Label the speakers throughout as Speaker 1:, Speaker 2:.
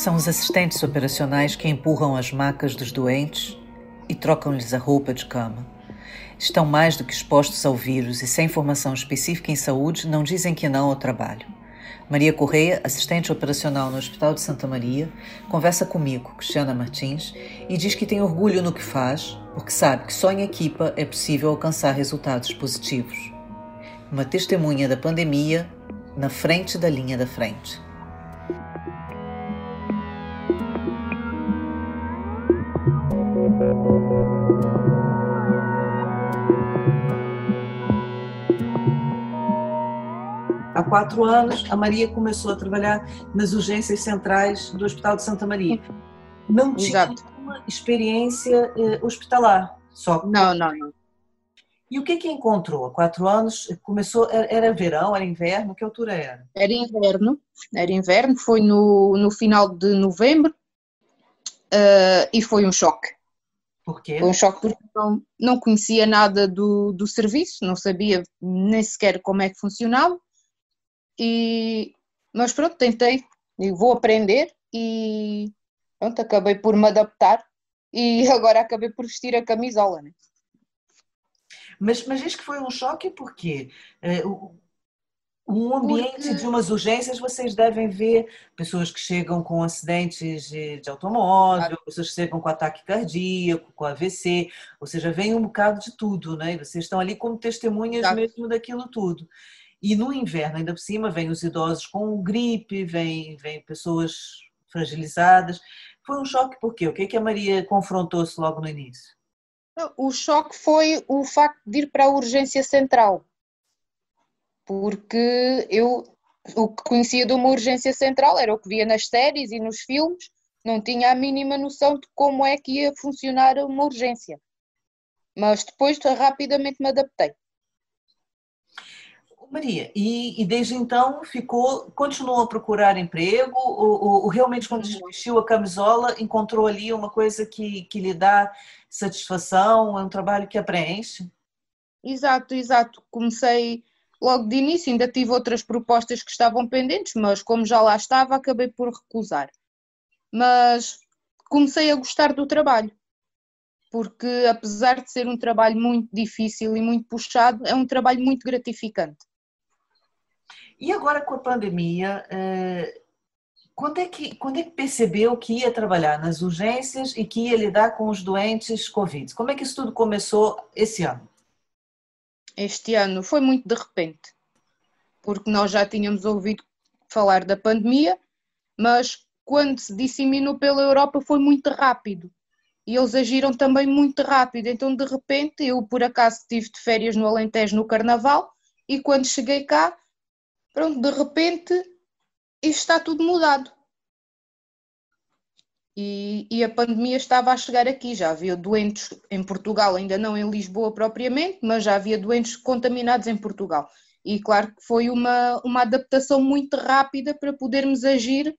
Speaker 1: São os assistentes operacionais que empurram as macas dos doentes e trocam-lhes a roupa de cama. Estão mais do que expostos ao vírus e, sem formação específica em saúde, não dizem que não ao trabalho. Maria Correia, assistente operacional no Hospital de Santa Maria, conversa comigo, Cristiana Martins, e diz que tem orgulho no que faz, porque sabe que só em equipa é possível alcançar resultados positivos. Uma testemunha da pandemia na frente da linha da frente.
Speaker 2: Há quatro anos, a Maria começou a trabalhar nas urgências centrais do Hospital de Santa Maria. Não tinha Exato. nenhuma experiência eh, hospitalar, só.
Speaker 3: Não, não, não.
Speaker 2: E o que que encontrou? Há quatro anos, começou, era verão, era inverno, que altura era?
Speaker 3: Era inverno, era inverno, foi no, no final de novembro uh, e foi um choque.
Speaker 2: Por quê?
Speaker 3: Foi um choque porque não, não conhecia nada do, do serviço, não sabia nem sequer como é que funcionava e, mas pronto, tentei, e vou aprender e pronto, acabei por me adaptar e agora acabei por vestir a camisola. Né?
Speaker 2: Mas, mas diz que foi um choque porque uh, um ambiente porque... de umas urgências vocês devem ver pessoas que chegam com acidentes de, de automóvel, pessoas que chegam com ataque cardíaco, com AVC, ou seja, vem um bocado de tudo, né? E vocês estão ali como testemunhas mesmo daquilo tudo. E no inverno, ainda por cima, vêm os idosos com gripe, vêm, vem pessoas fragilizadas. Foi um choque por quê? O que, é que a Maria confrontou-se logo no início?
Speaker 3: O choque foi o facto de ir para a urgência central. Porque eu o que conhecia de uma urgência central era o que via nas séries e nos filmes, não tinha a mínima noção de como é que ia funcionar uma urgência. Mas depois rapidamente me adaptei.
Speaker 2: Maria, e, e, desde então ficou, continuou a procurar emprego ou, ou, ou realmente quando uhum. vestiu a camisola encontrou ali uma coisa que, que lhe dá satisfação, é um trabalho que a preenche?
Speaker 3: Exato, exato. Comecei logo de início, ainda tive outras propostas que estavam pendentes, mas como já lá estava, acabei por recusar. Mas comecei a gostar do trabalho, porque apesar de ser um trabalho muito difícil e muito puxado, é um trabalho muito gratificante.
Speaker 2: E agora com a pandemia, eh, quando é, que, quando é que percebeu que ia trabalhar nas urgências e que ia lidar com os doentes Covid? Como é que isso tudo começou esse ano?
Speaker 3: Este ano foi muito de repente, porque nós já tínhamos ouvido falar da pandemia, mas quando se disseminou pela Europa foi muito rápido e eles agiram também muito rápido. Então, de repente, eu por acaso estive de férias no Alentejo no Carnaval e quando cheguei cá pronto, de repente isto está tudo mudado. E, e, a pandemia estava a chegar aqui. Já havia doentes em Portugal, ainda não em Lisboa propriamente, mas já havia doentes contaminados em Portugal. E claro que foi uma, uma adaptação muito rápida para podermos agir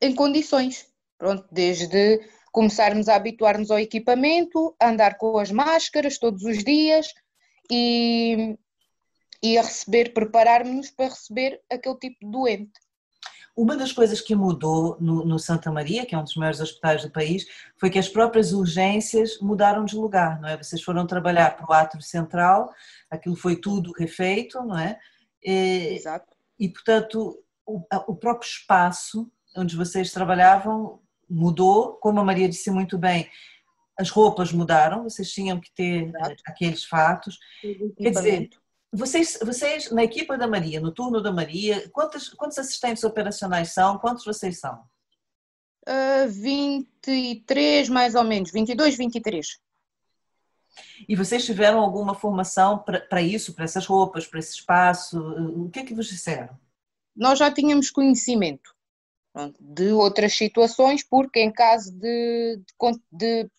Speaker 3: em condições. Pronto, desde começarmos a habituar-nos ao equipamento, a andar com as máscaras todos os dias e, e a receber, preparar-nos para receber aquele tipo de doente.
Speaker 2: Uma das coisas que mudou no, no, Santa Maria, que é um dos maiores hospitais do país, foi que as próprias urgências mudaram de lugar, não é? Vocês foram trabalhar para o átrio central, aquilo foi tudo refeito, não é?
Speaker 3: E, Exato.
Speaker 2: E, portanto, o, o próprio espaço onde vocês trabalhavam mudou, como a Maria disse muito bem, as roupas mudaram, vocês tinham que ter Exato. aqueles fatos. Quer dizer, vocês, vocês, na equipa da Maria, no turno da Maria, quantos, quantos assistentes operacionais são? Quantos vocês são?
Speaker 3: Uh, ah, 23, mais ou menos, 22, 23.
Speaker 2: E vocês tiveram alguma formação para isso, para essas roupas, para esse espaço? O que é que vos disseram?
Speaker 3: Nós já tínhamos conhecimento de outras situações, porque em caso de, de, de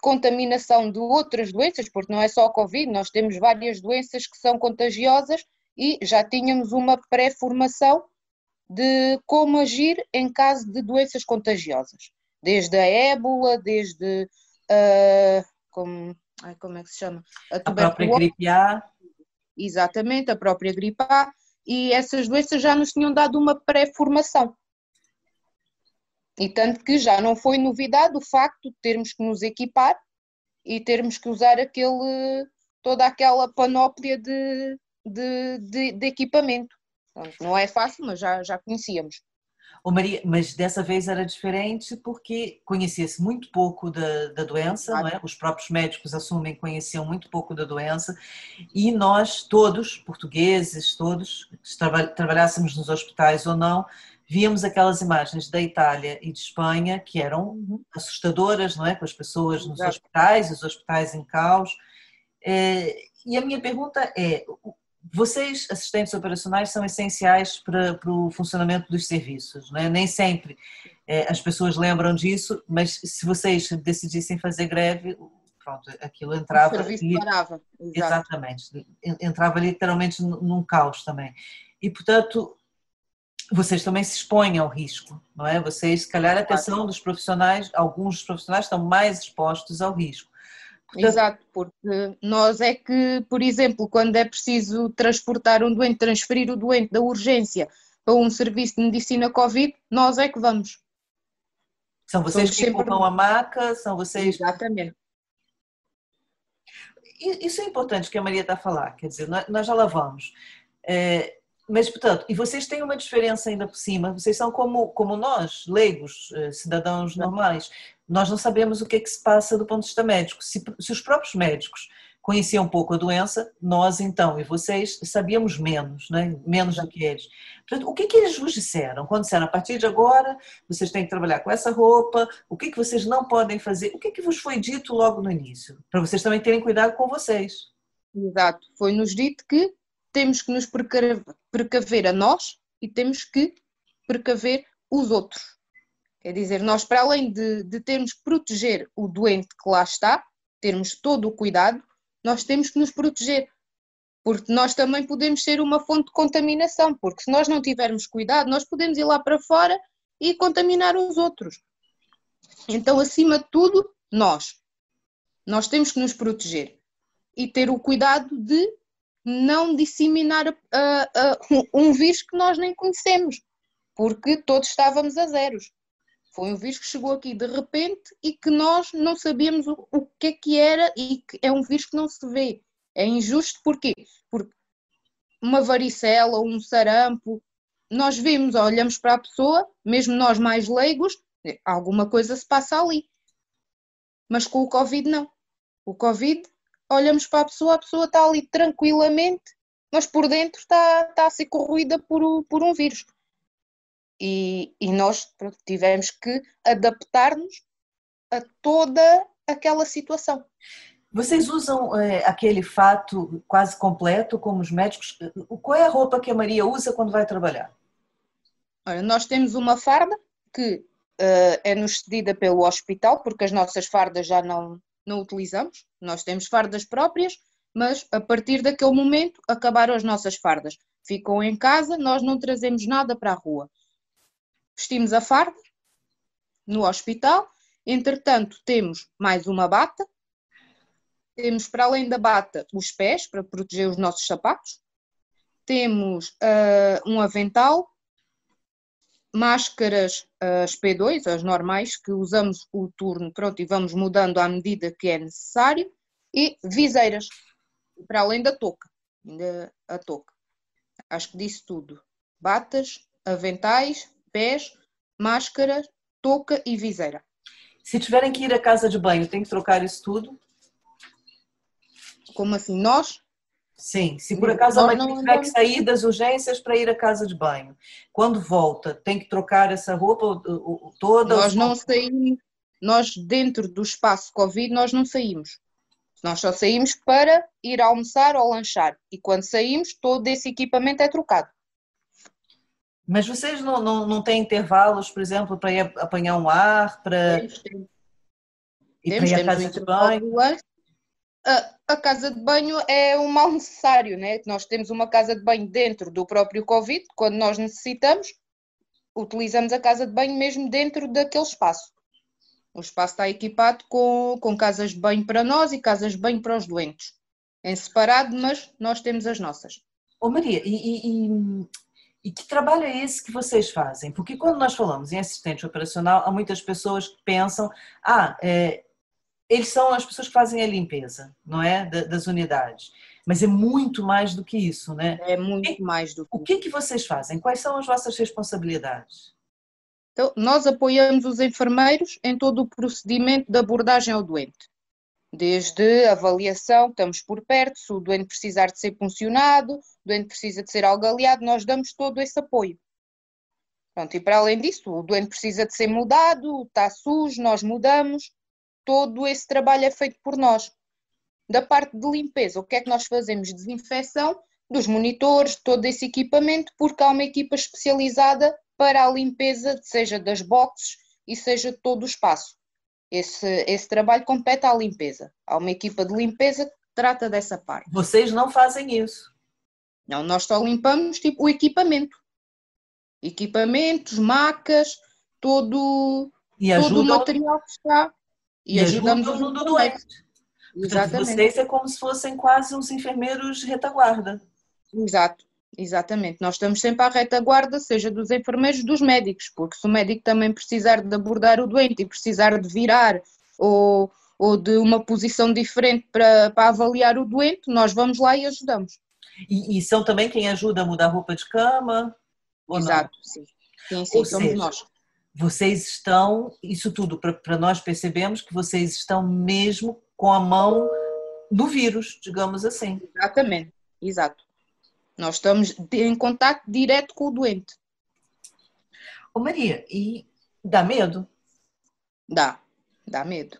Speaker 3: contaminação de outras doenças, porque não é só a Covid, nós temos várias doenças que são contagiosas e já tínhamos uma pré-formação de como agir em caso de doenças contagiosas, desde a ébola, desde uh, como, ai, como é que se chama?
Speaker 2: A, a própria gripe A.
Speaker 3: exatamente, a própria gripe A, e essas doenças já nos tinham dado uma pré-formação. E tanto que já não foi novidade o facto de termos que nos equipar e termos que usar aquele, toda aquela panóplia de, de, de, de equipamento. não é fácil, mas já, já conhecíamos.
Speaker 2: Oh, Maria, mas dessa vez era diferente porque conhecia-se muito pouco da, da doença, não é? os próprios médicos assumem que conheciam muito pouco da doença e nós todos, portugueses, todos, que trabalhássemos nos hospitais ou não, víamos aquelas imagens da Itália e de Espanha que eram uhum. assustadoras, não é? Com as pessoas nos hospitais, os hospitais em caos. É, e a minha pergunta é: vocês, assistentes operacionais, são essenciais para, para o funcionamento dos serviços, não é? Nem sempre é, as pessoas lembram disso, mas se vocês decidissem fazer greve, pronto, aquilo entrava. O
Speaker 3: serviço ali, parava.
Speaker 2: Exatamente. Entrava literalmente num caos também. E, portanto, vocês também se expõem ao risco, não é? Vocês, se calhar, a atenção dos profissionais, alguns dos profissionais estão mais expostos ao risco.
Speaker 3: Portanto, Exato, porque nós é que, por exemplo, quando é preciso transportar um doente, transferir o doente da urgência para um serviço de medicina Covid, nós é que vamos.
Speaker 2: São vocês Somos que sempre... empurram a maca, são vocês.
Speaker 3: Exatamente.
Speaker 2: Isso é importante que a Maria está a falar, quer dizer, nós já lá vamos. É, mas, portanto, e vocês têm uma diferença ainda por cima, vocês são como, como nós, leigos, eh, cidadãos normais. Nós não sabemos o que é que se passa do ponto de vista médico. Se, se os próprios médicos conheciam um pouco a doença, nós então e vocês sabíamos menos, né? menos do que eles. Portanto, o que, é que eles vos disseram? Quando disseram, a partir de agora, vocês têm que trabalhar com essa roupa, o que, é que vocês não podem fazer? O que, é que vos foi dito logo no início? Para vocês também terem cuidado com vocês.
Speaker 3: Exato. Foi-nos dito que temos que nos precaver a nós e temos que precaver os outros. Quer dizer, nós, para além de, de termos que proteger o doente que lá está, termos todo o cuidado, nós temos que nos proteger. Porque nós também podemos ser uma fonte de contaminação, porque se nós não tivermos cuidado, nós podemos ir lá para fora e contaminar os outros. Então, acima de tudo, nós. Nós temos que nos proteger e ter o cuidado de não disseminar uh, uh, um vírus que nós nem conhecemos, porque todos estávamos a zeros. Foi um vírus que chegou aqui de repente e que nós não sabíamos o, o que é que era e que é um vírus que não se vê. É injusto porquê? Porque uma varicela, um sarampo, nós vemos, olhamos para a pessoa, mesmo nós mais leigos, alguma coisa se passa ali. Mas com o Covid não. O Covid olhamos para a pessoa, a pessoa está ali tranquilamente, mas por dentro está, está a ser corroída por, por um vírus. E, e nós pronto, tivemos que adaptar-nos a toda aquela situação.
Speaker 2: Vocês usam é, aquele fato quase completo, como os médicos? Qual é a roupa que a Maria usa quando vai trabalhar?
Speaker 3: Olha, nós temos uma farda que uh, é-nos cedida pelo hospital, porque as nossas fardas já não, não utilizamos. Nós temos fardas próprias, mas a partir daquele momento acabaram as nossas fardas. Ficam em casa, nós não trazemos nada para a rua. Vestimos a farda no hospital, entretanto temos mais uma bata, temos para além da bata os pés para proteger os nossos sapatos, temos uh, um avental, máscaras as P2, as normais, que usamos o turno, pronto, e vamos mudando à medida que é necessário, e viseiras, para além da touca, ainda a touca. Acho que disse tudo. Batas, aventais, pés, máscara, touca e viseira.
Speaker 2: Se tiverem que ir à casa de banho, tem que trocar isso tudo?
Speaker 3: Como assim? Nós?
Speaker 2: Sim, se por acaso a mãe tiver que sair das urgências para ir à casa de banho, quando volta, tem que trocar essa roupa toda?
Speaker 3: Nós não saímos, nós dentro do espaço Covid, nós não saímos. Nós só saímos para ir almoçar ou lanchar. E quando saímos, todo esse equipamento é trocado.
Speaker 2: Mas vocês não, não, não têm intervalos, por exemplo, para ir apanhar um ar, para. Temos, temos. E temos, para ir à casa de banho?
Speaker 3: A, casa de banho é um mal necessário, né? Nós temos uma casa de banho dentro do próprio Covid, quando nós necessitamos, utilizamos a casa de banho mesmo dentro daquele espaço. O espaço está equipado com, com casas de banho para nós e casas de banho para os doentes. em separado, mas nós temos as nossas.
Speaker 2: Ô Maria, e, e, e, que trabalho é esse que vocês fazem? Porque quando nós falamos em assistente operacional, há muitas pessoas que pensam, ah, é, eles são as pessoas que fazem a limpeza, não é, das unidades. Mas é muito mais do que isso, né?
Speaker 3: É muito mais do que
Speaker 2: O que que vocês fazem? Quais são as vossas responsabilidades?
Speaker 3: Então, nós apoiamos os enfermeiros em todo o procedimento de abordagem ao doente. Desde avaliação, estamos por perto, se o doente precisar de ser funcionado, o doente precisa de ser algaleado, nós damos todo esse apoio. Pronto, e para além disso, o doente precisa de ser mudado, está sujo, nós mudamos, todo esse trabalho é feito por nós. Da parte de limpeza, o que é que nós fazemos? Desinfecção dos monitores, todo esse equipamento, porque há uma equipa especializada para a limpeza, seja das boxes e seja de todo o espaço. Esse, esse trabalho compete à limpeza. Há uma equipa de limpeza que trata dessa parte.
Speaker 2: Vocês não fazem isso?
Speaker 3: Não, nós só limpamos tipo, o equipamento. Equipamentos, macas, todo, todo o material que está.
Speaker 2: E, e ajudamos o mundo doente. Exatamente. Vocês é como se fossem quase uns enfermeiros retaguarda.
Speaker 3: Exato. Exatamente, nós estamos sempre à retaguarda, seja dos enfermeiros, dos médicos, porque se o médico também precisar de abordar o doente e precisar de virar ou, ou de uma posição diferente para, para avaliar o doente, nós vamos lá e ajudamos.
Speaker 2: E, e são também quem ajuda a mudar roupa de cama?
Speaker 3: Exato, não? sim. Sim, sim, ou somos seja, nós.
Speaker 2: Vocês estão, isso tudo para nós percebemos que vocês estão mesmo com a mão no vírus, digamos assim.
Speaker 3: Exatamente, exato. Nós estamos em contato direto com o doente.
Speaker 2: Ô Maria, e dá medo?
Speaker 3: Dá, dá medo.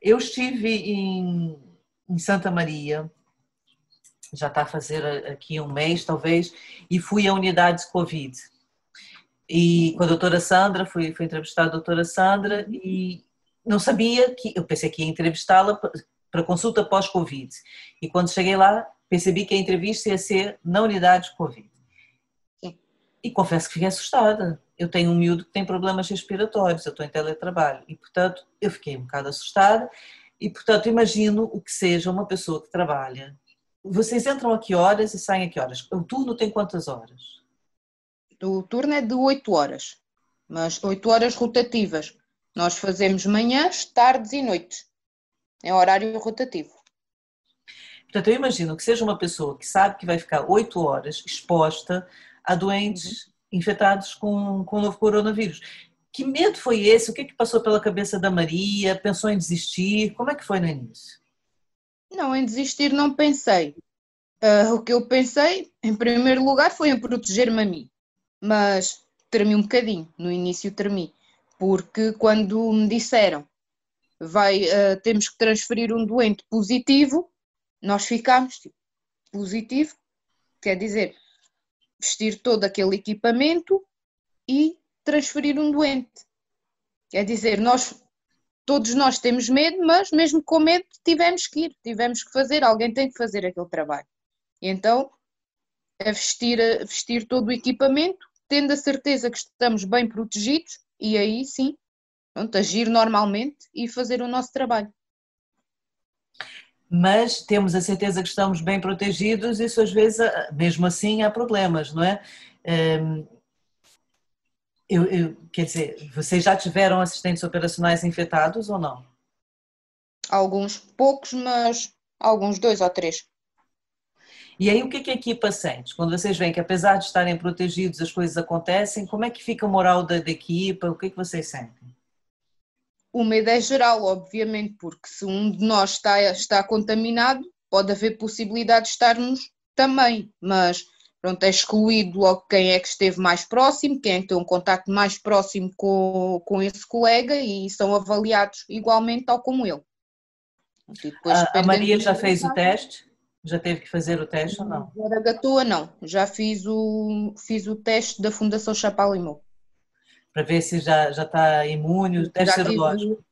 Speaker 2: Eu estive em, em Santa Maria, já está a fazer aqui um mês talvez, e fui à unidade de Covid. E com a doutora Sandra, fui, fui entrevistar a doutora Sandra e não sabia que, eu pensei que ia entrevistá-la para consulta pós-Covid. E quando cheguei lá, percebi que a entrevista ia ser na unidade de Covid. Sim. E confesso que fiquei assustada. Eu tenho um miúdo que tem problemas respiratórios, eu estou em teletrabalho e, portanto, eu fiquei um bocado assustada e, portanto, imagino o que seja uma pessoa que trabalha. Vocês entram a que horas e saem a que horas? O turno tem quantas horas?
Speaker 3: O turno é de 8 horas, mas 8 horas rotativas. Nós fazemos manhãs, tardes e noites. É horário rotativo.
Speaker 2: Portanto, eu imagino que seja uma pessoa que sabe que vai ficar oito horas exposta a doentes infectados com, com o novo coronavírus. Que medo foi esse? O que, é que passou pela cabeça da Maria? Pensou em desistir? Como é que foi no início?
Speaker 3: Não, em desistir não pensei. Uh, o que eu pensei, em primeiro lugar, foi em proteger-me a mim. Mas tremi um bocadinho, no início tremi. Porque quando me disseram vai, uh, temos que transferir um doente positivo, nós ficámos tipo, positivo, quer dizer, vestir todo aquele equipamento e transferir um doente. Quer dizer, nós todos nós temos medo, mas mesmo com medo tivemos que ir, tivemos que fazer, alguém tem que fazer aquele trabalho. Então, a vestir, a vestir todo o equipamento, tendo a certeza que estamos bem protegidos, e aí sim, pronto, agir normalmente e fazer o nosso trabalho
Speaker 2: mas temos a certeza que estamos bem protegidos, isso às vezes, ah, mesmo assim, há problemas, não é? Ehm, eu, eu, quer dizer, vocês já tiveram assistentes operacionais infectados ou não?
Speaker 3: Alguns, poucos, mas alguns, dois ou três.
Speaker 2: E aí o que, que a equipa sente? Quando vocês veem que apesar de estarem protegidos as coisas acontecem, como é que fica a moral da, da equipa? O que, que vocês sentem?
Speaker 3: O medo é geral, obviamente, porque se um de nós está, está contaminado, pode haver possibilidade de estarmos também, mas pronto, é excluído logo quem é que esteve mais próximo, quem é que tem um contacto mais próximo com, com esse colega e são avaliados igualmente, tal como ele.
Speaker 2: A Maria já fez o teste? Já teve que fazer o teste ou não?
Speaker 3: Gatoa não, já fiz o, fiz o teste da Fundação Chapalimau
Speaker 2: para ver se já, já está imune, o teste serológico.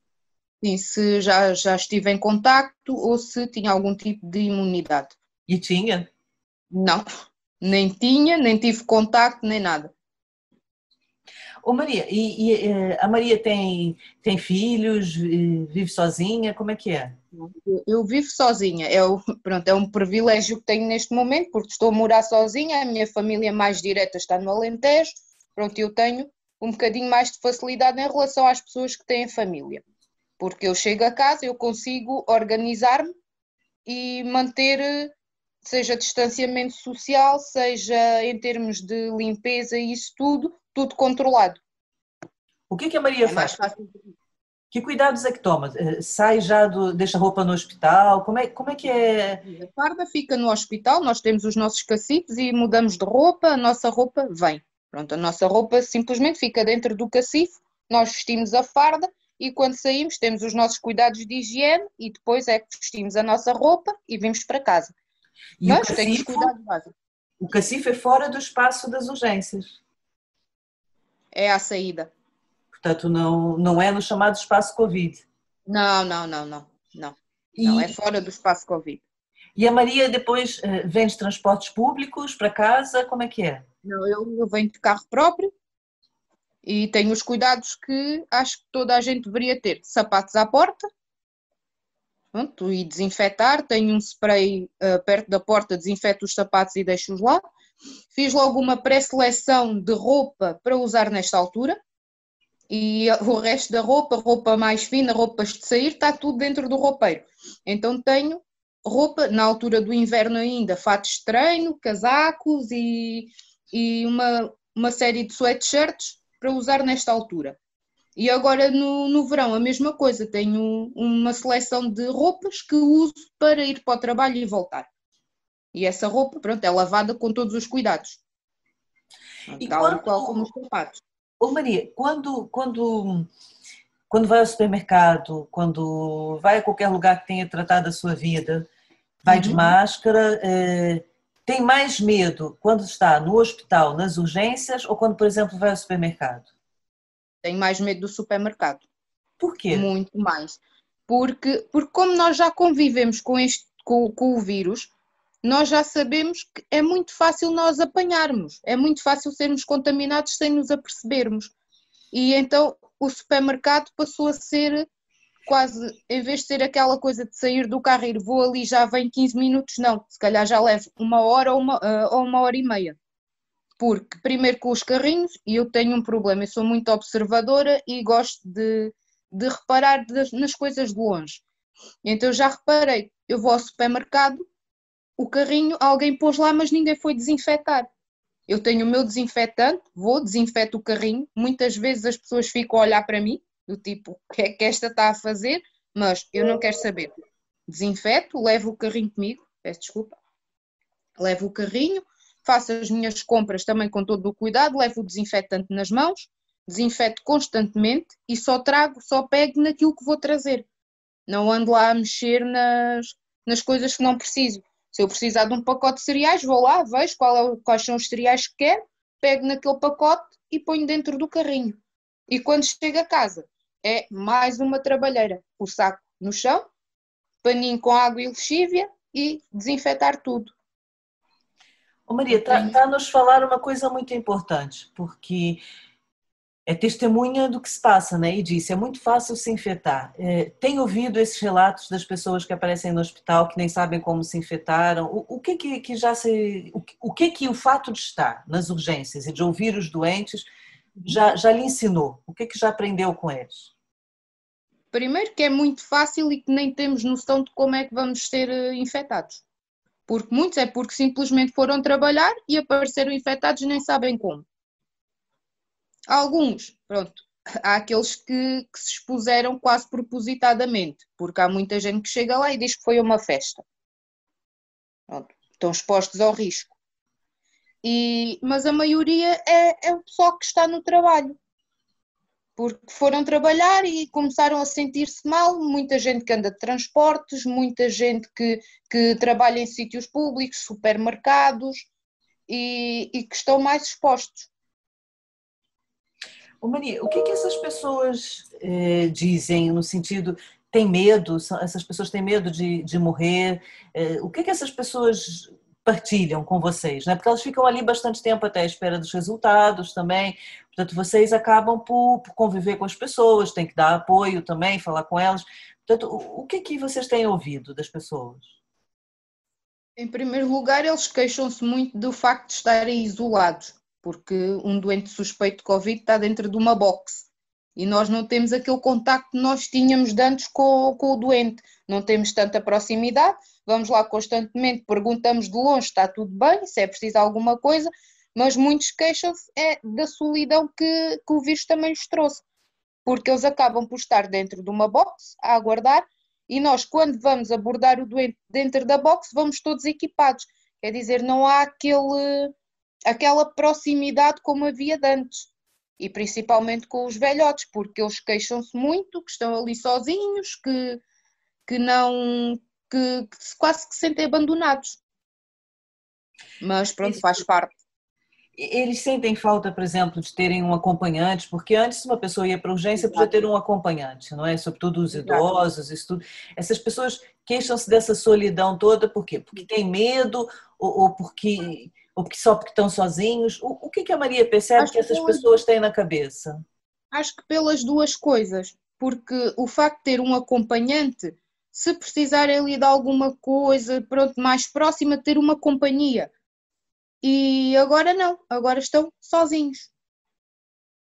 Speaker 3: Sim, se já, já estive em contacto ou se tinha algum tipo de imunidade.
Speaker 2: E tinha?
Speaker 3: Não, nem tinha, nem tive contacto, nem nada.
Speaker 2: Ô Maria, e, e, eh, a Maria tem, tem filhos, vive sozinha, como é que é?
Speaker 3: Eu, eu vivo sozinha, é, o, pronto, é um privilégio que tenho neste momento, porque estou a morar sozinha, a minha família mais direta está no Alentejo, pronto, eu tenho um bocadinho mais de facilidade em relação às pessoas que têm família, porque eu chego a casa, eu consigo organizar-me e manter seja distanciamento social, seja em termos de limpeza e isso tudo, tudo controlado.
Speaker 2: O que, é que a Maria é faz? Que cuidados é que toma? Eh, sai já, do, deixa a roupa no hospital? Como é, como é que é?
Speaker 3: A farda fica no hospital, nós temos os nossos cacifes e mudamos de roupa, a nossa roupa vem. Pronto, a nossa roupa simplesmente fica dentro do cacife, nós vestimos a farda e quando saímos temos os nossos cuidados de higiene e depois é que vestimos a nossa roupa e vimos para casa.
Speaker 2: E Mas o cacife, o cacife é fora do espaço das urgências.
Speaker 3: É a saída.
Speaker 2: Portanto, não, não é no chamado espaço Covid.
Speaker 3: Não, não, não, não. Não, e, não é fora do espaço Covid.
Speaker 2: E a Maria depois uh, vem de transportes públicos para casa? Como é que é?
Speaker 3: Não, eu, eu venho de carro próprio e tenho os cuidados que acho que toda a gente deveria ter. Sapatos à porta, pronto, e desinfetar. Tenho um spray uh, perto da porta, desinfeto os sapatos e deixo-os lá. Fiz logo uma pré-seleção de roupa para usar nesta altura. E o resto da roupa, roupa mais fina, roupas de sair, está tudo dentro do roupeiro. Então tenho roupa, na altura do inverno ainda, fatos de treino, casacos e, e uma, uma série de sweatshirts para usar nesta altura. E agora no, no verão a mesma coisa, tenho uma seleção de roupas que uso para ir para o trabalho e voltar. E essa roupa, pronto, é lavada com todos os cuidados.
Speaker 2: E Tal quando, qual como os sapatos. Ô Maria, quando, quando, quando vai ao supermercado, quando vai a qualquer lugar que tenha tratado a sua vida, vai uhum. de máscara, eh, tem mais medo quando está no hospital, nas urgências, ou quando, por exemplo, vai ao supermercado?
Speaker 3: Tenho mais medo do supermercado.
Speaker 2: Por quê?
Speaker 3: Muito mais. Porque, porque como nós já convivemos com, este, com, com o vírus, nós já sabemos que é muito fácil nós apanharmos, é muito fácil sermos contaminados sem nos apercebermos. E então o supermercado passou a ser quase, em vez de ser aquela coisa de sair do carro e ir vou ali já vem 15 minutos, não, se calhar já levo uma hora ou uma, uh, ou uma hora e meia porque primeiro com os carrinhos, e eu tenho um problema, eu sou muito observadora e gosto de, de reparar de, nas coisas de longe. Então já reparei, eu vou ao supermercado, o carrinho, alguém pôs lá, mas ninguém foi desinfetar. Eu tenho o meu desinfetante, vou, desinfeto o carrinho, muitas vezes as pessoas ficam a olhar para mim, do tipo, o que é que esta está a fazer? Mas eu não quero saber. Desinfeto, levo o carrinho comigo, peço desculpa, levo o carrinho, faço as minhas compras também com todo o cuidado, levo o desinfetante nas mãos, desinfeto constantemente e só trago, só pego naquilo que vou trazer. Não ando lá a mexer nas, nas coisas que não preciso. Se eu precisar de um pacote de cereais, vou lá, vejo é, quais são os cereais que quero, pego naquele pacote e ponho dentro do carrinho. E quando chego a casa, é mais uma trabalheira. O saco no chão, paninho com água e lexívia e desinfetar tudo.
Speaker 2: Maria, está tá a nos falar uma coisa muito importante, porque é testemunha do que se passa, né? E disse, é muito fácil se infectar. É, tem ouvido esses relatos das pessoas que aparecem no hospital que nem sabem como se infectaram. O, o que que, que, já se, o, o, que que o fato de estar nas urgências e de ouvir os doentes já, já lhe ensinou? O que que já aprendeu com eles?
Speaker 3: Primeiro que é muito fácil e que nem temos noção de como é que vamos ser eh, infectados porque muitos é porque simplesmente foram trabalhar e apareceram infectados nem sabem como. Alguns, pronto, há aqueles que, que, se expuseram quase propositadamente, porque há muita gente que chega lá e diz que foi uma festa. Pronto, estão expostos ao risco. E, mas a maioria é, é o pessoal que está no trabalho porque foram trabalhar e começaram a sentir-se mal. Muita gente que anda de transportes, muita gente que, que trabalha em sítios públicos, supermercados e, e que estão mais expostos.
Speaker 2: Ô Maria, o que, é que essas pessoas eh, dizem no sentido têm medo? Essas pessoas têm medo de, de morrer? Eh, o que, é que essas pessoas partilham com vocês, né? Porque elas ficam ali bastante tempo até à espera dos resultados também. Portanto, vocês acabam por, por conviver com as pessoas, tem que dar apoio também, falar com elas. Portanto, o, o que é que vocês têm ouvido das pessoas?
Speaker 3: Em primeiro lugar, eles queixam-se muito do facto de estarem isolados, porque um doente suspeito de Covid está dentro de uma box e nós não temos aquele contacto que nós tínhamos de antes com, com o doente, não temos tanta proximidade, vamos lá constantemente, perguntamos de longe está tudo bem, se é preciso alguma coisa, mas muitos queixam-se é da solidão que, que o vírus também lhes trouxe, porque eles acabam por estar dentro de uma box a aguardar e nós, quando vamos abordar o doente dentro da box, vamos todos equipados. Quer dizer, não há aquele, aquela proximidade como havia de antes. E principalmente com os velhotes, porque eles queixam-se muito, que estão ali sozinhos, que, que não. Que, que quase que se sentem abandonados. Mas pronto, faz parte.
Speaker 2: Eles sentem falta, por exemplo, de terem um acompanhante, porque antes uma pessoa ia para urgência podia ter um acompanhante, não é? Sobretudo os idosos, isso tudo. Essas pessoas queixam-se dessa solidão toda, por quê? Porque tem medo ou, ou porque ou porque só porque estão sozinhos? O, o que, que a Maria percebe Acho que essas pelas... pessoas têm na cabeça?
Speaker 3: Acho que pelas duas coisas, porque o facto de ter um acompanhante, se precisarem ali de alguma coisa, pronto, mais próxima, ter uma companhia e agora não, agora estão sozinhos.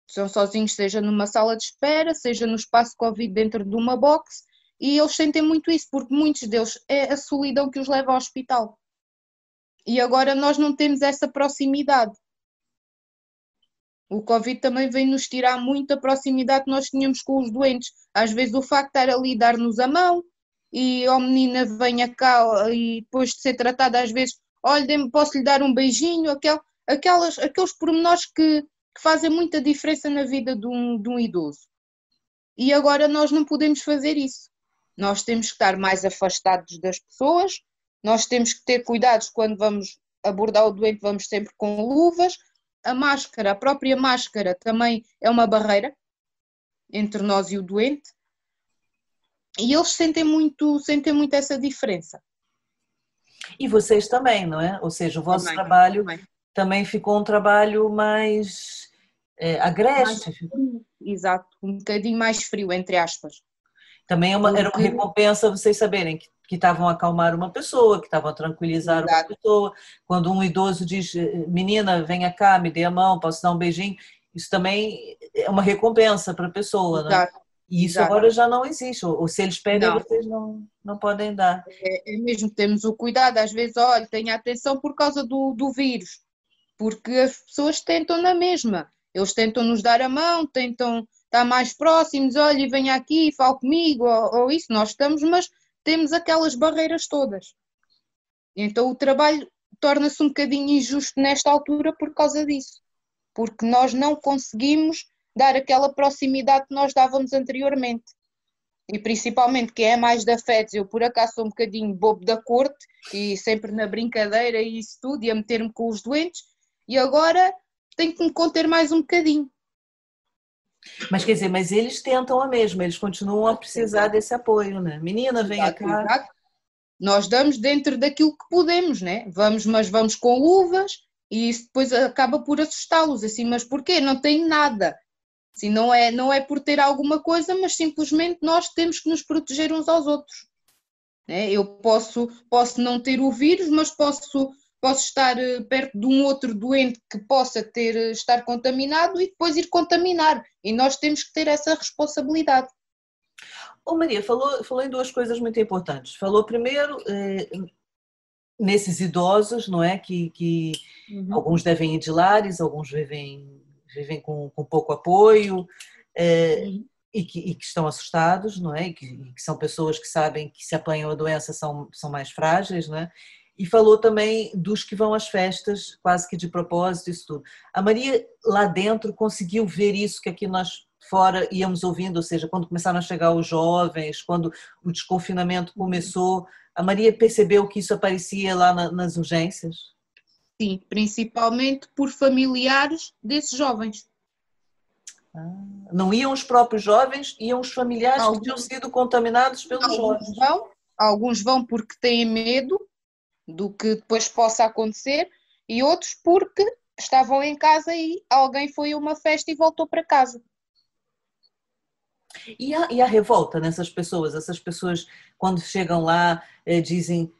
Speaker 3: Estão sozinhos, seja numa sala de espera, seja no espaço Covid dentro de uma box, e eles sentem muito isso, porque muitos deles é a solidão que os leva ao hospital. E agora nós não temos essa proximidade. O Covid também vem nos tirar muita proximidade que nós tínhamos com os doentes. Às vezes o facto de estar ali dar-nos a mão e a oh, menina venha cá e depois de ser tratada às vezes olha, posso lhe dar um beijinho, aquel, aquelas, aqueles pormenores que, que fazem muita diferença na vida de um, de um idoso. E agora nós não podemos fazer isso. Nós temos que estar mais afastados das pessoas, nós temos que ter cuidados quando vamos abordar o doente, vamos sempre com luvas. A máscara, a própria máscara também é uma barreira entre nós e o doente. E eles sentem muito, sentem muito essa diferença.
Speaker 2: E vocês também, não é? Ou seja, o vosso também, trabalho também. também. ficou um trabalho mais é, agreste. Mais
Speaker 3: Exato, um bocadinho mais frio, entre aspas.
Speaker 2: Também é uma, era uma recompensa vocês saberem que, que estavam a acalmar uma pessoa, que estavam a tranquilizar Exato. uma pessoa. Quando um idoso diz, menina, venha cá, me dê a mão, posso dar um beijinho, isso também é uma recompensa para a pessoa, Exato. E isso Exato. agora já não existe. Ou, se eles pedem, não. vocês não, não podem dar.
Speaker 3: É, é, mesmo, temos o cuidado, às vezes, olha, tenha atenção por causa do, do vírus, porque as pessoas tentam na mesma. Eles tentam nos dar a mão, tentam estar mais próximos, olha, venha aqui, fale comigo, ou, ou isso, nós estamos, mas temos aquelas barreiras todas. Então o trabalho torna-se um bocadinho injusto nesta altura por causa disso, porque nós não conseguimos dar aquela proximidade que nós dávamos anteriormente. E principalmente quem é mais da FEDS, eu por acaso sou um bocadinho bobo da corte e sempre na brincadeira e isso tudo, e a meter-me com os doentes, e agora tenho que me conter mais um bocadinho.
Speaker 2: Mas quer dizer, mas eles tentam a mesma, eles continuam a precisar desse apoio, né? Menina, vem cá. Exato.
Speaker 3: Nós damos dentro daquilo que podemos, né? Vamos, mas vamos com luvas e isso depois acaba por assustá-los, assim, mas porquê? Não tem nada. Assim, não, é, não é por ter alguma coisa, mas simplesmente nós temos que nos proteger uns aos outros. Né? Eu posso, posso não ter o vírus, mas posso, posso estar eh, perto de um outro doente que possa ter, eh, estar contaminado e depois ir contaminar. E nós temos que ter essa responsabilidade.
Speaker 2: Ô Maria, falou, falou em duas coisas muito importantes. Falou primeiro eh, nesses idosos, não é? Que, que uhum. alguns devem ir de lares, alguns vivem vivem com, com pouco apoio é, e, que, e, que, estão assustados, não é? E que, e que, são pessoas que sabem que se apanham a doença são, são mais frágeis, não é? E falou também dos que vão às festas, quase que de propósito, isso tudo. A Maria lá dentro conseguiu ver isso que aqui nós fora íamos ouvindo, ou seja, quando começaram a chegar os jovens, quando o desconfinamento começou, a Maria percebeu que isso aparecia lá na, nas urgências?
Speaker 3: Sim, principalmente por familiares desses jovens.
Speaker 2: Ah, não iam os próprios jovens, iam os familiares alguns, que tinham sido contaminados pelos alguns jovens.
Speaker 3: Vão, alguns vão porque têm medo, do que depois possa acontecer, e outros porque estavam em casa e alguém foi a uma festa e voltou para casa.
Speaker 2: E a, e a revolta nessas pessoas? Essas pessoas, quando chegam lá, eh, dizem: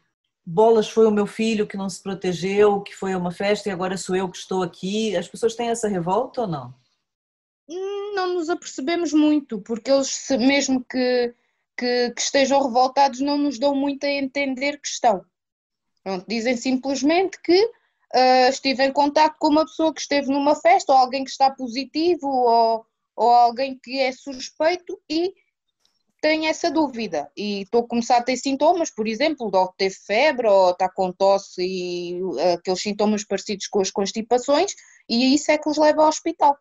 Speaker 2: Bolas foi o meu filho que não se protegeu, que foi a uma festa e agora sou eu que estou aqui. As pessoas têm essa revolta ou não?
Speaker 3: Não nos apercebemos muito, porque eles, mesmo que, que, que estejam revoltados, não nos dão muito a entender que estão. Pronto, dizem simplesmente que uh, estive em contato com uma pessoa que esteve numa festa, ou alguém que está positivo, ou, ou alguém que é suspeito e tem essa dúvida. E estou a começar a ter sintomas, por exemplo, ou ter febre, ou está com tosse e uh, aqueles sintomas parecidos com as constipações, e isso é que os leva ao hospital.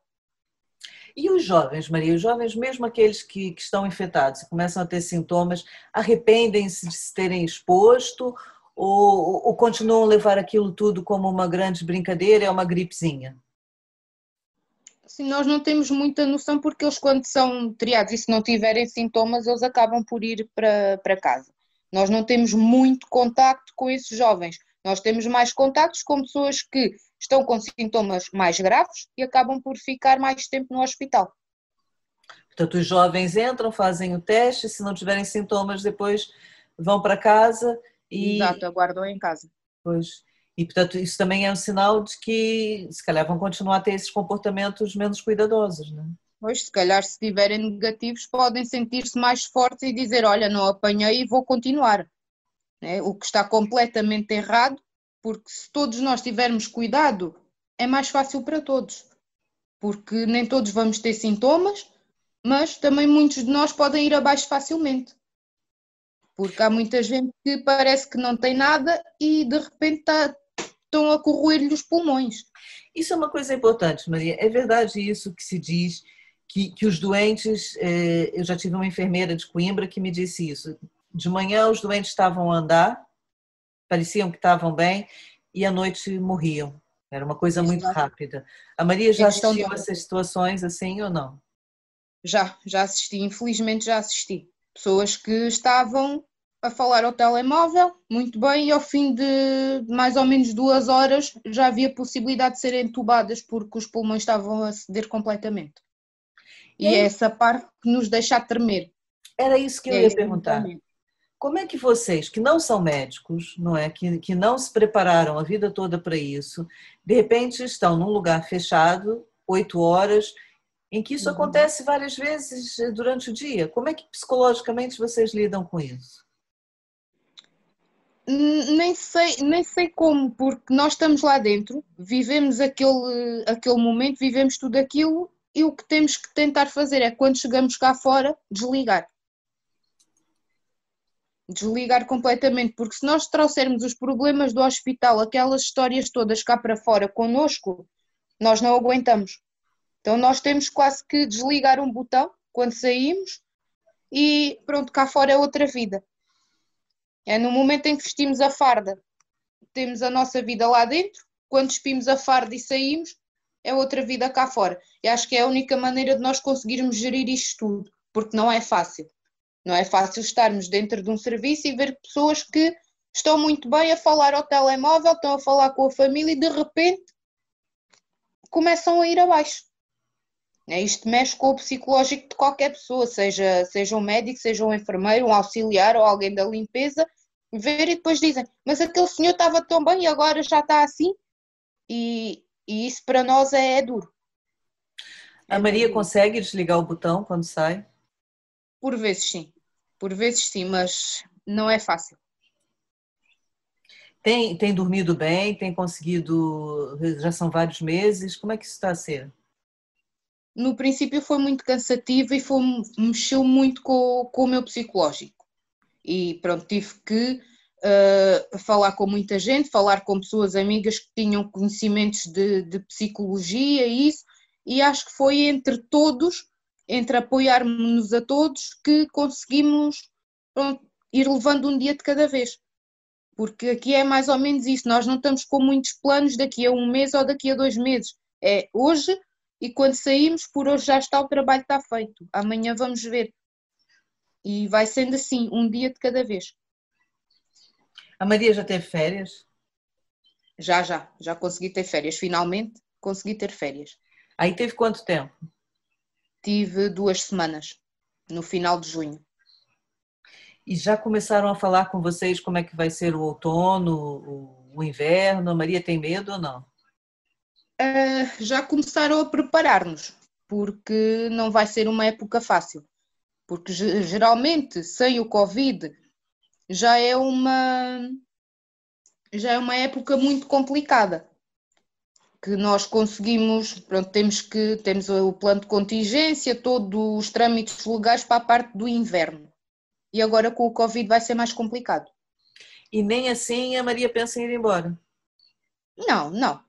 Speaker 2: E os jovens, Maria, os jovens, mesmo aqueles que, que estão infectados e começam a ter sintomas, arrependem-se de se terem exposto ou, ou continuam a levar aquilo tudo como uma grande brincadeira, é uma gripezinha?
Speaker 3: Sim, nós não temos muita noção porque eles quando são triados e se não tiverem sintomas eles acabam por ir para, para casa. Nós não temos muito contacto com esses jovens. Nós temos mais contactos com pessoas que estão com sintomas mais graves e acabam por ficar mais tempo no hospital.
Speaker 2: Portanto, os jovens entram, fazem o teste, se não tiverem sintomas, depois vão para casa e.
Speaker 3: Exato, aguardam em casa.
Speaker 2: Pois. E, portanto, isso também é um sinal de que, se calhar, vão continuar a ter esses comportamentos menos cuidadosos, não é?
Speaker 3: Pois, se calhar, se estiverem negativos, podem sentir-se mais fortes e dizer: Olha, não apanhei e vou continuar. É? O que está completamente errado porque se todos nós tivermos cuidado, é mais fácil para todos. Porque nem todos vamos ter sintomas, mas também muitos de nós podem ir abaixo facilmente. Porque há muita gente que parece que não tem nada e de repente está, estão a corroer-lhe os pulmões.
Speaker 2: Isso é uma coisa importante, Maria. É verdade isso que se diz, que, que os doentes. Eh, eu já tive uma enfermeira de Coimbra que me disse isso. De manhã os doentes estavam a andar pareciam que estavam bem e à noite morriam. Era uma coisa muito rápida. A Maria já assistiu a essas situações assim ou não?
Speaker 3: Já, já assisti. Infelizmente já assisti. Pessoas que estavam a falar ao telemóvel, muito bem, e ao fim de mais ou menos duas horas já havia possibilidade de serem entubadas porque os pulmões estavam a ceder completamente. E, e é essa parte que nos deixa tremer.
Speaker 2: Era isso que eu é ia perguntar. Como é que vocês, que não são médicos, não é, que, que não se prepararam a vida toda para isso, de repente estão num lugar fechado, oito horas, em que isso uhum. acontece várias vezes durante o dia? Como é que psicologicamente vocês lidam com isso?
Speaker 3: Nem sei, nem sei como, porque nós estamos lá dentro, vivemos aquele, aquele momento, vivemos tudo aquilo e o que temos que tentar fazer é, quando chegamos cá fora, desligar desligar completamente, porque se nós trouxermos os problemas do hospital, aquelas histórias todas cá para fora connosco, nós não aguentamos. Então nós temos quase que desligar um botão quando saímos e pronto, cá fora é outra vida. É no momento em que vestimos a farda, temos a nossa vida lá dentro, quando despimos a farda e saímos, é outra vida cá fora. E acho que é a única maneira de nós conseguirmos gerir isto tudo, porque não é fácil. Não é fácil estarmos dentro de um serviço e ver pessoas que estão muito bem a falar ao telemóvel, estão a falar com a família e de repente começam a ir abaixo. É, isto mexe com o psicológico de qualquer pessoa, seja, seja um médico, seja um enfermeiro, um auxiliar ou alguém da limpeza, ver e depois dizem, mas aquele senhor estava tão bem e agora já está assim. E, e isso para nós é, é duro.
Speaker 2: A Maria consegue desligar o botão quando sai?
Speaker 3: Por vezes sim. Por vezes sim, mas não é fácil.
Speaker 2: Tem, tem dormido bem? Tem conseguido? Já são vários meses. Como é que isso está a ser?
Speaker 3: No princípio foi muito cansativo e foi, mexeu muito com, com o meu psicológico. E pronto, tive que uh, falar com muita gente, falar com pessoas amigas que tinham conhecimentos de, de psicologia e isso, e acho que foi entre todos entre apoiarmos-nos a todos que conseguimos pronto, ir levando um dia de cada vez. Porque aqui é mais ou menos isso, nós não estamos com muitos planos daqui a um mês ou daqui a dois meses. É hoje e quando saímos, por hoje já está o trabalho está feito. Amanhã vamos ver. E vai sendo assim, um dia de cada vez.
Speaker 2: A Maria já teve férias?
Speaker 3: Já, já. Já consegui ter férias. Finalmente consegui ter férias.
Speaker 2: Aí teve quanto tempo?
Speaker 3: Tive duas semanas, no final de junho.
Speaker 2: E já começaram a falar com vocês como é que vai ser o outono, o inverno? A Maria tem medo ou não?
Speaker 3: Uh, já começaram a preparar-nos, porque não vai ser uma época fácil. Porque geralmente, sem o Covid, já é uma, já é uma época muito complicada. Que nós conseguimos, pronto, temos que temos o plano de contingência, todos os trâmites legais para a parte do inverno e agora com o Covid vai ser mais complicado.
Speaker 2: E nem assim a Maria pensa em ir embora?
Speaker 3: Não, não.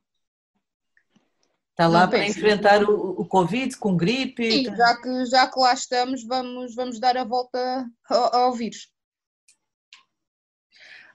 Speaker 2: Está lá para enfrentar o, o, Covid com gripe?
Speaker 3: Sim, já que, já que lá estamos, vamos, vamos dar a volta ao, ao vírus.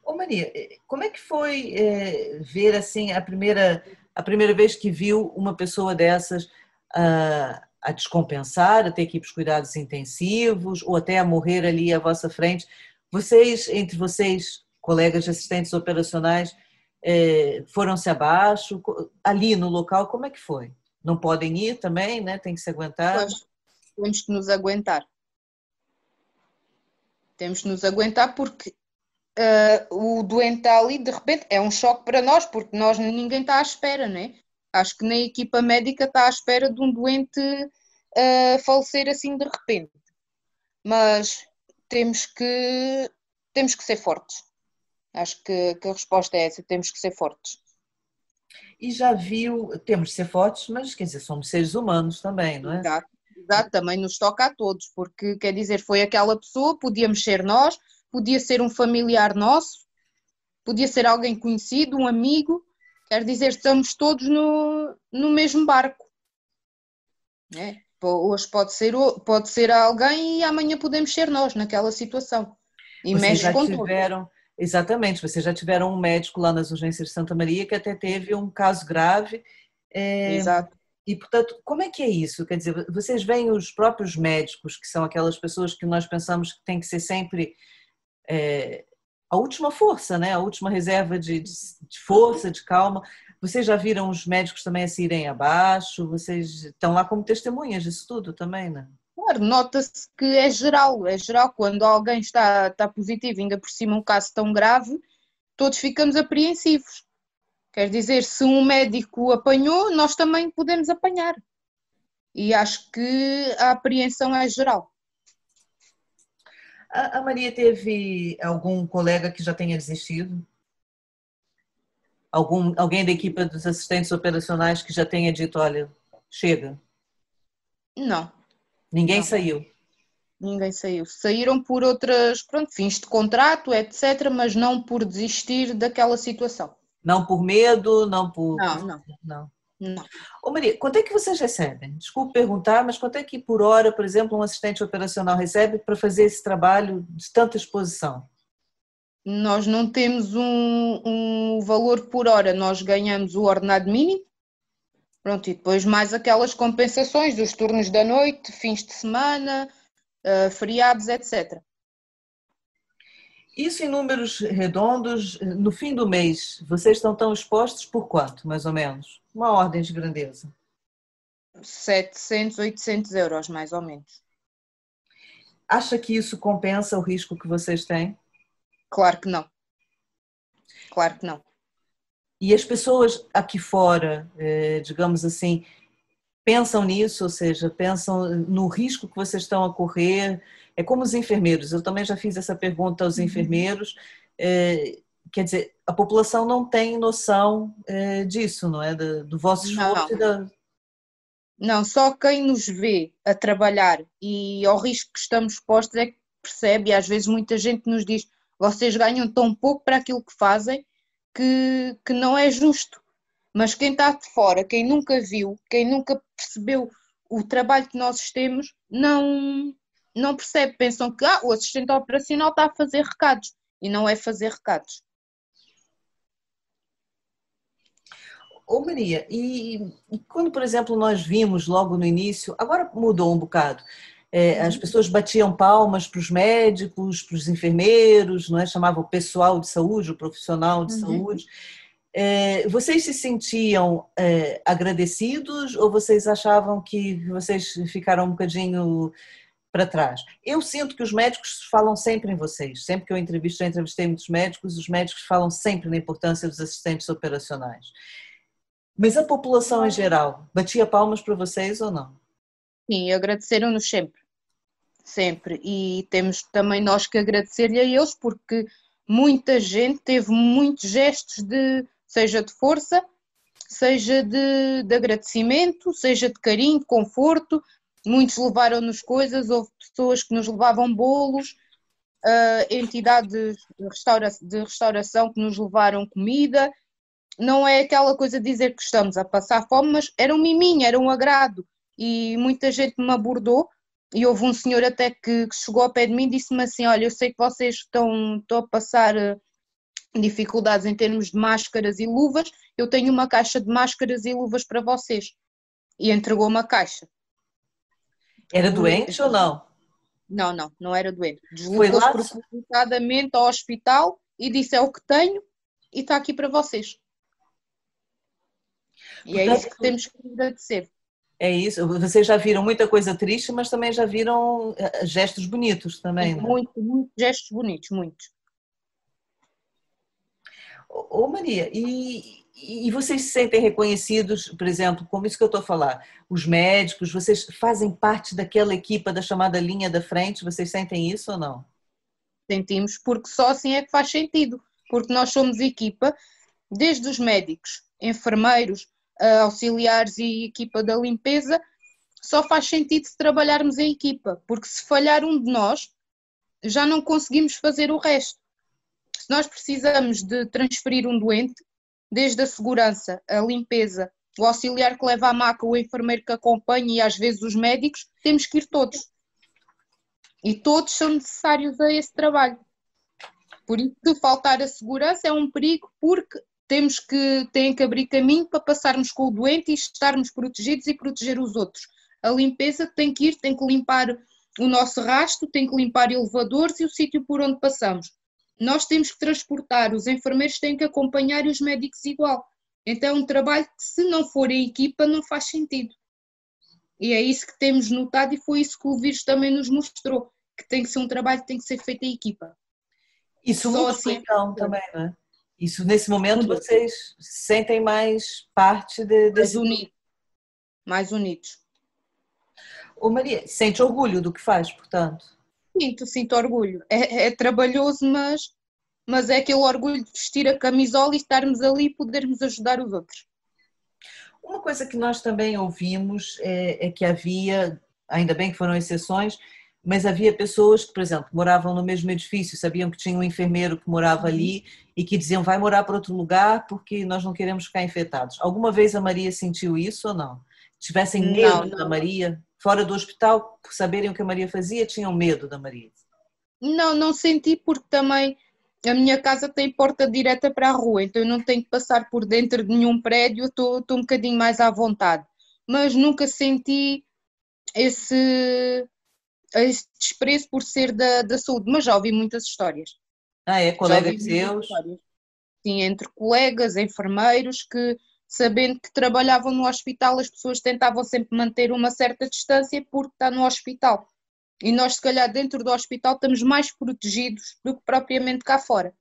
Speaker 2: Ô Maria, como é que foi é, ver assim a primeira, a primeira vez que viu uma pessoa dessas uh, a descompensar, a ter que ir para os cuidados intensivos ou até a morrer ali à vossa frente. Vocês, entre vocês, colegas assistentes operacionais, é, foram-se abaixo? Ali no local, como é que foi? Não podem ir também, né? Tem que se aguentar?
Speaker 3: Pois, temos que nos aguentar. Temos que nos aguentar porque uh, o doente está ali, de repente, é um choque para nós, porque nós ninguém está à espera, né? Acho que nem a equipa médica está à espera de um doente uh, falecer assim de repente. Mas temos que, temos que ser fortes. Acho que, que a resposta é essa: temos que ser fortes.
Speaker 2: E já viu, temos de ser fortes, mas quer dizer, somos seres humanos também, não é?
Speaker 3: Exato, exato, também nos toca a todos, porque quer dizer, foi aquela pessoa, podíamos ser nós, podia ser um familiar nosso, podia ser alguém conhecido, um amigo, Quer dizer, estamos todos no, no mesmo barco. É? Hoje pode ser, pode ser alguém e amanhã podemos ser nós naquela situação.
Speaker 2: E vocês mexe já com tiveram, tudo. Exatamente, vocês já tiveram um médico lá nas urgências de Santa Maria que até teve um caso grave.
Speaker 3: É, Exato.
Speaker 2: E, portanto, como é que é isso? Quer dizer, vocês veem os próprios médicos, que são aquelas pessoas que nós pensamos que tem que ser sempre é, a última força, né? a última reserva de, de, de, força, de calma. Vocês já viram os médicos também se irem abaixo? Vocês estão lá como testemunhas disso tudo também, né?
Speaker 3: Claro, nota-se que é geral, é geral. Quando alguém está, está positivo, ainda por cima um caso tão grave, todos ficamos apreensivos. Quer dizer, se um médico apanhou, nós também podemos apanhar. E acho que a apreensão é geral.
Speaker 2: A, Maria teve algum colega que já tenha desistido? Algum, alguém da equipe dos assistentes operacionais que já tenha dito, olha, chega?
Speaker 3: Não.
Speaker 2: Ninguém
Speaker 3: não.
Speaker 2: saiu?
Speaker 3: Ninguém saiu. Saíram por outras, pronto, fins de contrato, etc., mas não por desistir daquela situação.
Speaker 2: Não por medo, não por.
Speaker 3: Não, não.
Speaker 2: não. Não. Ô Maria, quanto é que vocês recebem? Desculpe perguntar, mas quanto é que por hora, por exemplo, um assistente operacional recebe para fazer esse trabalho de tanta exposição?
Speaker 3: Nós não temos um, um valor por hora, nós ganhamos o ordenado mínimo, pronto, e depois mais aquelas compensações dos turnos da noite, fins de semana, uh, feriados, etc.
Speaker 2: Isso em números redondos, no fim do mês, vocês estão tão expostos por quanto, mais ou menos? Uma ordem de grandeza.
Speaker 3: 700, 800 euros, mais ou menos.
Speaker 2: Acha que isso compensa o risco que vocês têm?
Speaker 3: Claro que não. Claro que não.
Speaker 2: E as pessoas aqui fora, eh, digamos assim, pensam nisso, ou seja, pensam no risco que vocês estão a correr, é como os enfermeiros, eu também já fiz essa pergunta aos uhum. enfermeiros. É, quer dizer, a população não tem noção é, disso, não é? Do, do vosso esforço
Speaker 3: não.
Speaker 2: Da...
Speaker 3: Não, só quem nos vê a trabalhar e ao risco que estamos expostos é que percebe, e às vezes muita gente nos diz: vocês ganham tão pouco para aquilo que fazem que, que não é justo. Mas quem está de fora, quem nunca viu, quem nunca percebeu o trabalho que nós temos, não, não percebe, pensam que ah, o assistente operacional está a fazer recados e não é fazer recados.
Speaker 2: Ô Maria, e, e, quando, por exemplo, nós vimos logo no início, agora mudou um bocado, é, as pessoas batiam palmas para os médicos, para os enfermeiros, não é? chamavam o pessoal de saúde, o profissional de uhum. saúde. É, vocês se sentiam é, agradecidos ou vocês achavam que vocês ficaram um bocadinho para trás? Eu sinto que os médicos falam sempre em vocês. Sempre que eu entrevisto, já entrevistei muitos médicos, os médicos falam sempre na importância dos assistentes operacionais. Mas a população em geral batia palmas para vocês ou não?
Speaker 3: Sim, agradeceram-nos sempre. Sempre. E temos também nós que agradecer-lhe a eles, porque muita gente teve muitos gestos de seja de força, seja de, de agradecimento, seja de carinho, de conforto. Muitos levaram-nos coisas, houve pessoas que nos levavam bolos, uh, entidades de, restaura de restauração que nos levaram comida. Não é aquela coisa de dizer que estamos a passar fome, mas era um miminho, era um agrado. E muita gente me abordou e houve um senhor até que, que chegou ao pé de mim e disse-me assim, olha, eu sei que vocês estão, estão a passar ah, dificuldades em termos de máscaras e luvas, eu tenho uma caixa de máscaras e luvas para vocês. E entregou uma caixa.
Speaker 2: Era doente ou não?
Speaker 3: Não, não, não era doente. Deslocou-se propositadamente ao hospital e disse: É o que tenho e está aqui para vocês. E é isso que temos que agradecer.
Speaker 2: É isso. Vocês já viram muita coisa triste, mas também já viram eh, gestos bonitos também.
Speaker 3: Muito, é? muito gestos bonitos, muitos.
Speaker 2: Ô Maria, e, e vocês se sentem reconhecidos, por exemplo, como isso que eu estou a falar, os médicos, vocês fazem parte daquela equipa da chamada linha da frente, vocês sentem isso ou não?
Speaker 3: Sentimos, porque só assim é que faz sentido, porque nós somos equipa, desde os médicos, enfermeiros, auxiliares e equipa da limpeza, só faz sentido se trabalharmos em equipa, porque se falhar um de nós, já não conseguimos fazer o resto. Se nós precisamos de transferir um doente, desde a segurança, a limpeza, o auxiliar que leva a maca, o enfermeiro que acompanha e às vezes os médicos, temos que ir todos. E todos são necessários a esse trabalho. Por isso, faltar a segurança é um perigo, porque temos que, tem que abrir caminho para passarmos com o doente e estarmos protegidos e proteger os outros. A limpeza tem que ir, tem que limpar o nosso rastro, tem que limpar elevadores e o sítio por onde passamos nós temos que transportar, os enfermeiros têm que acompanhar e os médicos igual. Então é um trabalho que, se não for em equipa, não faz sentido. E é isso que temos notado e foi isso que o vírus também nos mostrou, que tem que ser um trabalho que tem que ser feito em equipa.
Speaker 2: Isso Só assim então é também, não é? Isso nesse momento vocês sentem mais parte de,
Speaker 3: desse... mais unidos. Mais unidos.
Speaker 2: Ô Maria, sente orgulho do que faz, portanto?
Speaker 3: Sinto, sinto orgulho. É, é, trabalhoso, mas, mas é aquele orgulho de vestir a camisola e estarmos ali e podermos ajudar os outros.
Speaker 2: Uma coisa que nós também ouvimos é, é, que havia, ainda bem que foram exceções, mas havia pessoas que, por exemplo, moravam no mesmo edifício, sabiam que tinha um enfermeiro que morava ali e que diziam vai morar para outro lugar porque nós não queremos ficar infectados. Alguma vez a Maria sentiu isso ou não? Tivessem medo não, não. da Maria? fora do hospital, por saberem o que a Maria fazia, tinham medo da Maria?
Speaker 3: Não, não senti porque também a minha casa tem porta direta para a rua, então eu não tenho que passar por dentro de nenhum prédio, estou, estou um bocadinho mais à vontade. Mas nunca senti esse, esse desprezo por ser da, da saúde, mas já ouvi muitas histórias.
Speaker 2: Ah, é? Colegas seus?
Speaker 3: Sim, entre colegas, enfermeiros que sabendo que trabalhavam no hospital, as pessoas tentavam sempre manter uma certa distância porque está no hospital. E nós, se calhar, dentro do hospital estamos mais protegidos do que propriamente cá fora.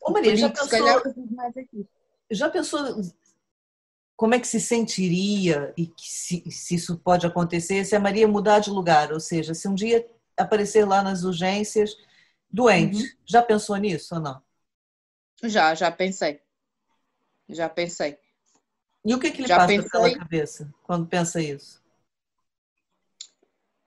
Speaker 2: Ô Maria, já pensou, já pensou como é que se sentiria e que se, se isso pode acontecer se a Maria mudar de lugar? Ou seja, se um dia aparecer lá nas urgências doente, uhum. já pensou nisso ou não?
Speaker 3: Já, já pensei. Já pensei.
Speaker 2: E o que, é que lhe Já passa pensei... pela cabeça quando pensa isso?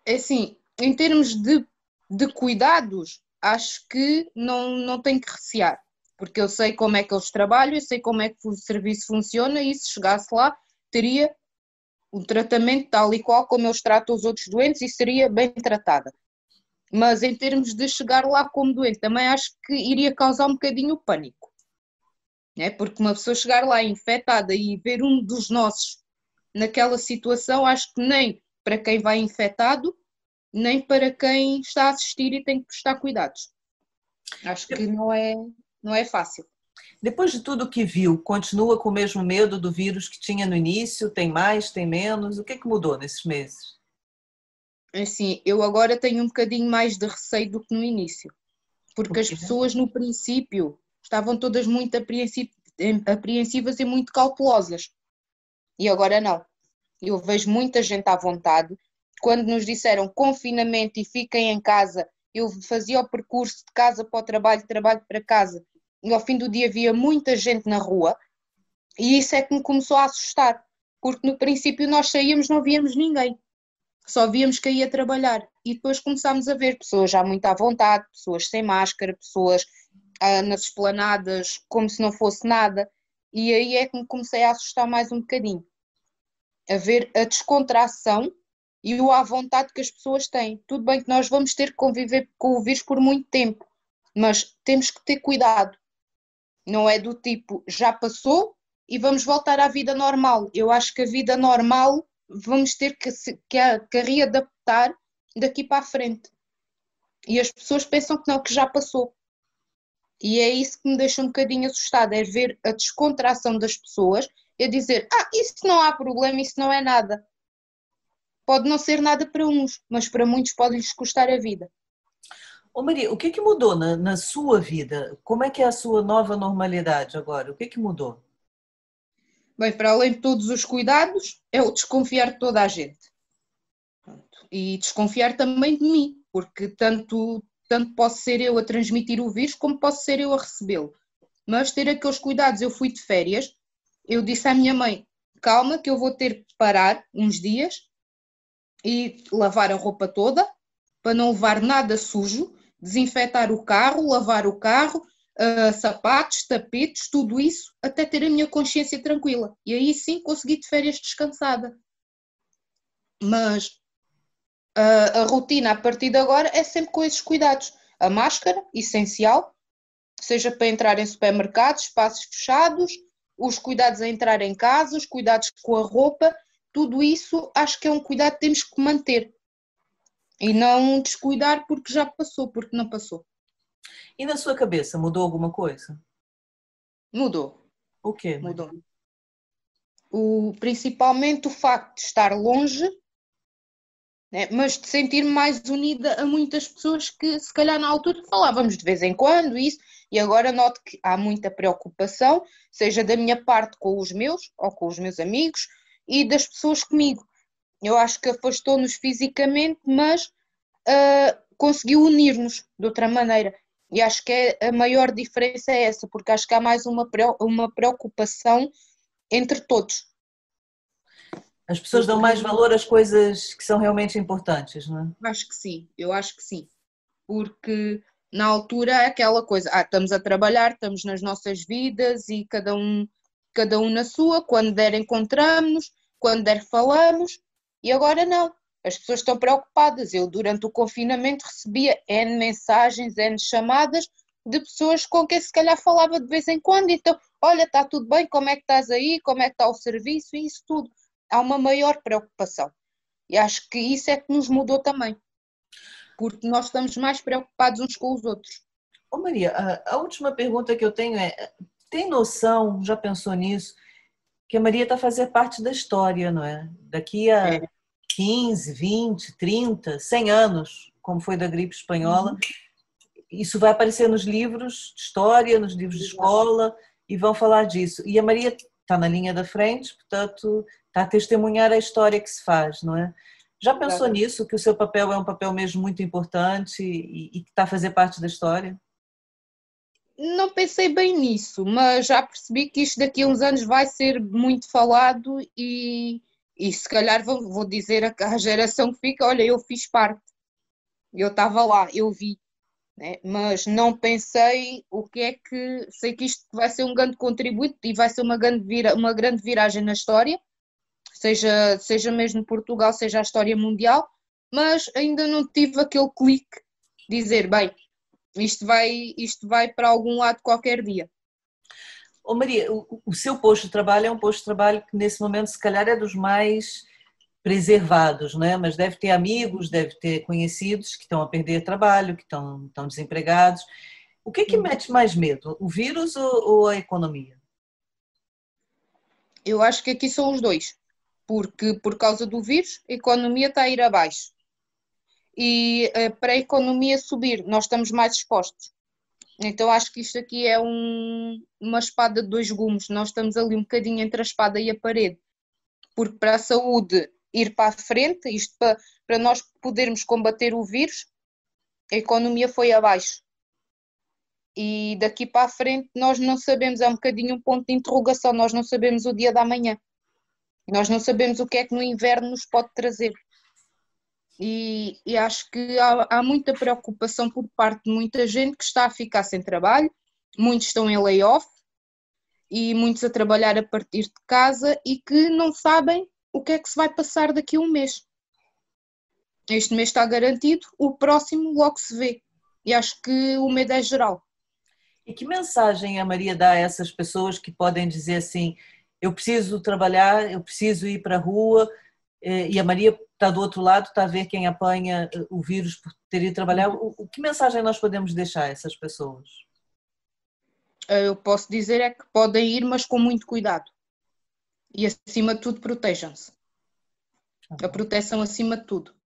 Speaker 3: É assim, em termos de, de cuidados, acho que não, não tem que recear, porque eu sei como é que eles trabalham, eu sei como é que o serviço funciona e se chegasse lá, teria o tratamento tal e qual como eles tratam os outros doentes e seria bem tratada. Mas em termos de chegar lá como doente, também acho que iria causar um bocadinho o pânico né? porque uma pessoa chegar lá infectada e ver um dos nossos naquela situação, acho que nem para quem vai infectado, nem para quem está a assistir e tem que prestar cuidados. Acho que não é, não é fácil.
Speaker 2: Depois de tudo que viu, continua com o mesmo medo do vírus que tinha no início? Tem mais, tem menos? O que, é que mudou nesses meses?
Speaker 3: Assim, eu agora tenho um bocadinho mais de receio do que no início. Porque as pessoas no princípio estavam todas muito apreensivas e muito cautelosas. E agora não. Eu vejo muita gente à vontade. Quando nos disseram confinamento e fiquem em casa, eu fazia o percurso de casa para o trabalho, trabalho para casa, e ao fim do dia havia muita gente na rua, e isso é que me começou a assustar, porque no princípio nós saíamos, não víamos ninguém, só víamos que ia trabalhar, e depois começámos a ver pessoas já muito à vontade, pessoas sem máscara, pessoas ah, nas esplanadas como se não fosse nada, e aí é que me comecei a assustar mais um bocadinho, a ver a descontração e o à vontade que as pessoas têm. Tudo bem que nós vamos ter que conviver com o vírus por muito tempo, mas temos que ter cuidado. Não é do tipo, já passou e vamos voltar à vida normal. Eu acho que a vida normal vamos ter que, que, que readaptar daqui para a frente. E as pessoas pensam que não, que já passou. E é isso que me deixa um bocadinho assustada, é ver a descontração das pessoas e dizer, ah, isso não há problema, isso não é nada pode não ser nada para uns, mas para muitos pode lhes custar a vida.
Speaker 2: Ô Maria, o que, que mudou na, na, sua vida? Como é que é a sua nova normalidade agora? O que, que mudou?
Speaker 3: Bem, para além de todos os cuidados, é o desconfiar de toda a gente. E desconfiar também de mim, porque tanto, tanto posso ser eu a transmitir o vírus, como posso ser eu a recebê-lo. Mas ter aqueles cuidados, eu fui de férias, eu disse à minha mãe, calma que eu vou ter que parar uns dias e lavar a roupa toda para não levar nada sujo, desinfetar o carro, lavar o carro, uh, sapatos, tapetes, tudo isso, até ter a minha consciência tranquila. E aí sim consegui de férias descansada. Mas uh, a rotina a partir de agora é sempre com esses cuidados. A máscara, essencial, seja para entrar em supermercados, espaços fechados, os cuidados a entrar em casa, os cuidados com a roupa tudo isso acho que é um cuidado que temos que manter e não descuidar porque já passou, porque não passou.
Speaker 2: E na sua cabeça mudou alguma coisa?
Speaker 3: Mudou.
Speaker 2: O quê?
Speaker 3: Mudou. O, principalmente o facto de estar longe, né, mas de sentir-me mais unida a muitas pessoas que se calhar na altura falávamos de vez em quando isso, e agora noto que há muita preocupação, seja da minha parte com os meus ou com os meus amigos, e das pessoas comigo. Eu acho que afastou-nos fisicamente, mas uh, conseguiu unir-nos de outra maneira. E acho que é, a maior diferença é essa, porque acho que há mais uma, uma preocupação entre todos.
Speaker 2: As pessoas dão mais valor às coisas que são realmente importantes, não
Speaker 3: é? Acho que sim, eu acho que sim. Porque na altura é aquela coisa, ah, estamos a trabalhar, estamos nas nossas vidas e cada um cada um na sua, quando der encontramos, quando der falamos, e agora não. As pessoas estão preocupadas. Eu, durante o confinamento, recebia N mensagens, N chamadas de pessoas com quem se calhar falava de vez em quando. Então, olha, está tudo bem, como é que estás aí, como é que está o serviço, e isso tudo. Há uma maior preocupação. E acho que isso é que nos mudou também. Porque nós estamos mais preocupados uns com os outros.
Speaker 2: Ô Maria, a, a última pergunta que eu tenho é: tem noção, já pensou nisso, que a Maria está a fazer parte da história, não é? Daqui a é. 15, 20, 30, 100 anos, como foi da gripe espanhola, uhum. isso vai aparecer nos livros de história, nos livros de escola, e vão falar disso. E a Maria está na linha da frente, portanto, está a testemunhar a história que se faz, não é? Já pensou nisso, que o seu papel é um papel mesmo muito importante e, e que está a fazer parte da história?
Speaker 3: Não pensei bem nisso, mas já percebi que isto daqui a uns anos vai ser muito falado e, e se calhar vou, vou dizer à geração que fica, olha, eu fiz parte, eu estava lá, eu vi, né? mas não pensei o que é que, sei que isto vai ser um grande contributo e vai ser uma grande, vira, uma grande viragem na história, seja, seja mesmo Portugal, seja a história mundial, mas ainda não tive aquele clique, dizer, bem, isto vai, isto vai para algum lado qualquer dia.
Speaker 2: Oh Maria, o, o, seu posto de trabalho é um posto de trabalho que nesse momento se calhar é dos mais preservados, né? mas deve ter amigos, deve ter conhecidos que estão a perder trabalho, que estão, estão desempregados. O que, que mete mais medo, o vírus ou, ou a economia?
Speaker 3: Eu acho que aqui são os dois, porque por causa do vírus a economia está a ir abaixo. E uh, para a economia subir, nós estamos mais expostos. Então acho que isto aqui é um, uma espada de dois gumes. Nós estamos ali um bocadinho entre a espada e a parede. Porque para a saúde ir para a frente, isto para, para nós podermos combater o vírus, a economia foi abaixo. E daqui para a frente nós não sabemos, é um bocadinho um ponto de interrogação, nós não sabemos o dia da manhã. Nós não sabemos o que é que no inverno nos pode trazer. E, e acho que há, há, muita preocupação por parte de muita gente que está a ficar sem trabalho, muitos estão em layoff e muitos a trabalhar a partir de casa e que não sabem o que é que se vai passar daqui a um mês. Este mês está garantido, o próximo logo se vê. E acho que o medo é geral.
Speaker 2: E que mensagem a Maria dá a essas pessoas que podem dizer assim: eu preciso trabalhar, eu preciso ir para a rua, e a Maria está do outro lado, está a ver quem apanha eh, o vírus por ter ido trabalhar. O, o que mensagem nós podemos deixar a essas pessoas?
Speaker 3: Eu posso dizer é que podem ir, mas com muito cuidado. E acima de tudo, protejam-se. A proteção acima de tudo.